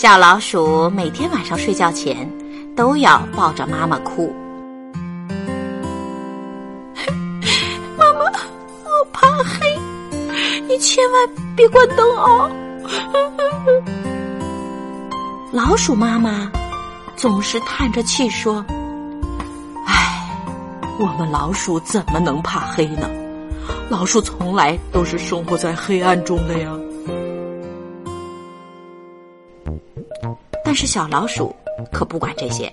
小老鼠每天晚上睡觉前都要抱着妈妈哭。妈妈，我怕黑，你千万别关灯哦。老鼠妈妈总是叹着气说。我们老鼠怎么能怕黑呢？老鼠从来都是生活在黑暗中的呀。但是小老鼠可不管这些，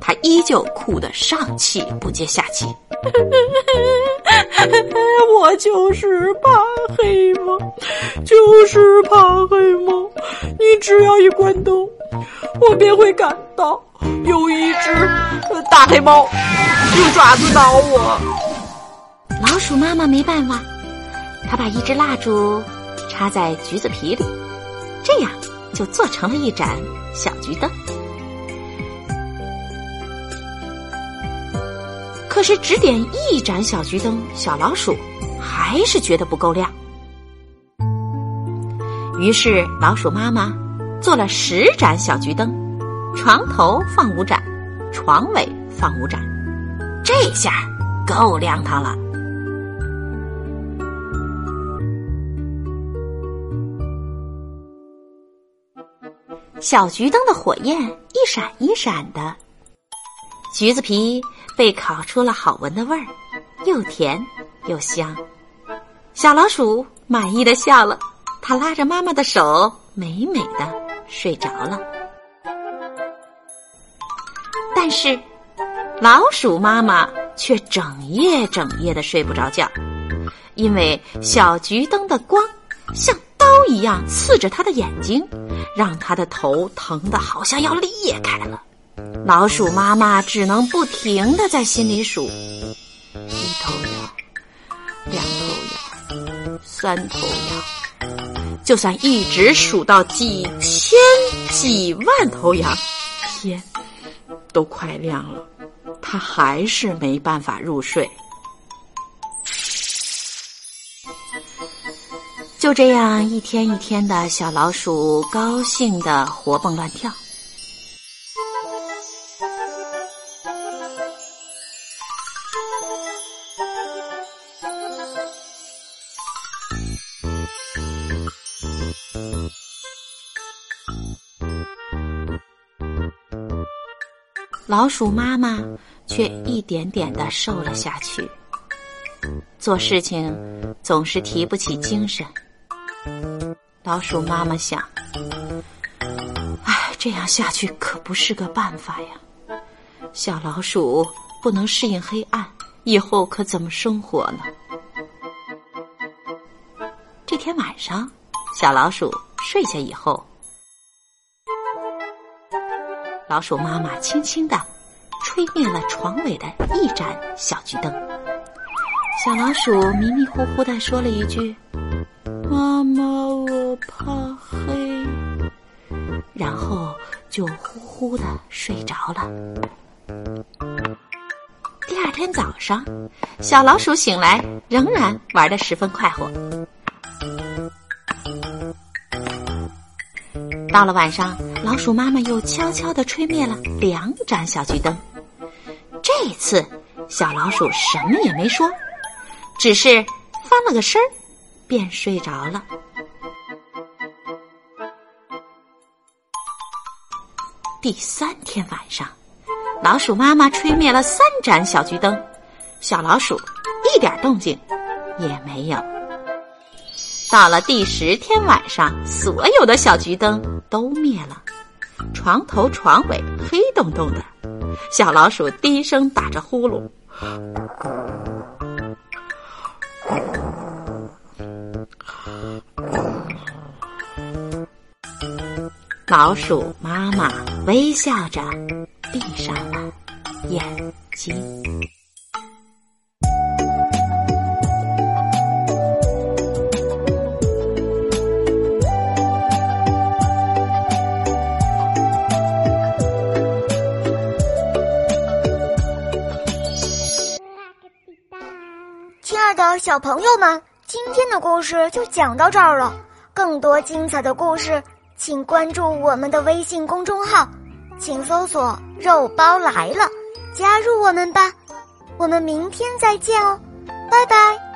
它依旧哭得上气不接下气。我就是怕黑猫，就是怕黑猫。你只要一关灯，我便会感到有一只大黑猫。用爪子挠我，老鼠妈妈没办法，她把一支蜡烛插在橘子皮里，就做成了一盏小桔灯。可是只点一盏小桔灯，小老鼠还是觉得不够亮。于是老鼠妈妈做了十盏小桔灯，床头放五盏，床尾放五盏。这下够亮堂了。小桔灯的火焰一闪一闪的，橘子皮被烤出了好闻的味儿，又甜又香。小老鼠满意的笑了，它拉着妈妈的手，美美的睡着了。但是。老鼠妈妈却整夜整夜的睡不着觉，因为小桔灯的光像一样刺着他的眼睛，让他的头疼得好像要裂开了。老鼠妈妈只能不停的在心里数：一头羊，两头羊，三头羊。就算一直数到几千几万头羊，天都快亮了。他还是没办法入睡，就这样一天一天的小老鼠高兴的活蹦乱跳。老鼠妈妈却一点点的瘦了下去，做事情总是提不起精神。老鼠妈妈想：“哎，这样下去可不是个办法呀！小老鼠不能适应黑暗，以后可怎么生活呢？”这天晚上，小老鼠睡下以后。老鼠妈妈轻轻的吹灭了床尾的一盏小桔灯，小老鼠迷迷糊糊的说了一句：“妈，我怕黑。”然后就呼呼的睡着了。第二天早上，小老鼠醒来，仍然玩的十分快活。到了晚上，老鼠妈妈又悄悄地吹灭了两盏小桔灯。这次，小老鼠什么也没说，只是翻了个身儿，便睡着了。第三天晚上，老鼠妈妈吹灭了三盏小桔灯，小老鼠一点动静也没有。到了第十天晚上，所有的小桔灯都灭了，床头床尾黑洞洞的，小老鼠低声打着呼噜。老鼠妈妈微笑着闭上了眼睛。亲爱的小朋友们，今天的故事就讲到这儿了。更多精彩的故事，请关注我们的微信公众号，请搜索“肉包来了”，加入我们吧。我们明天再见哦，拜拜。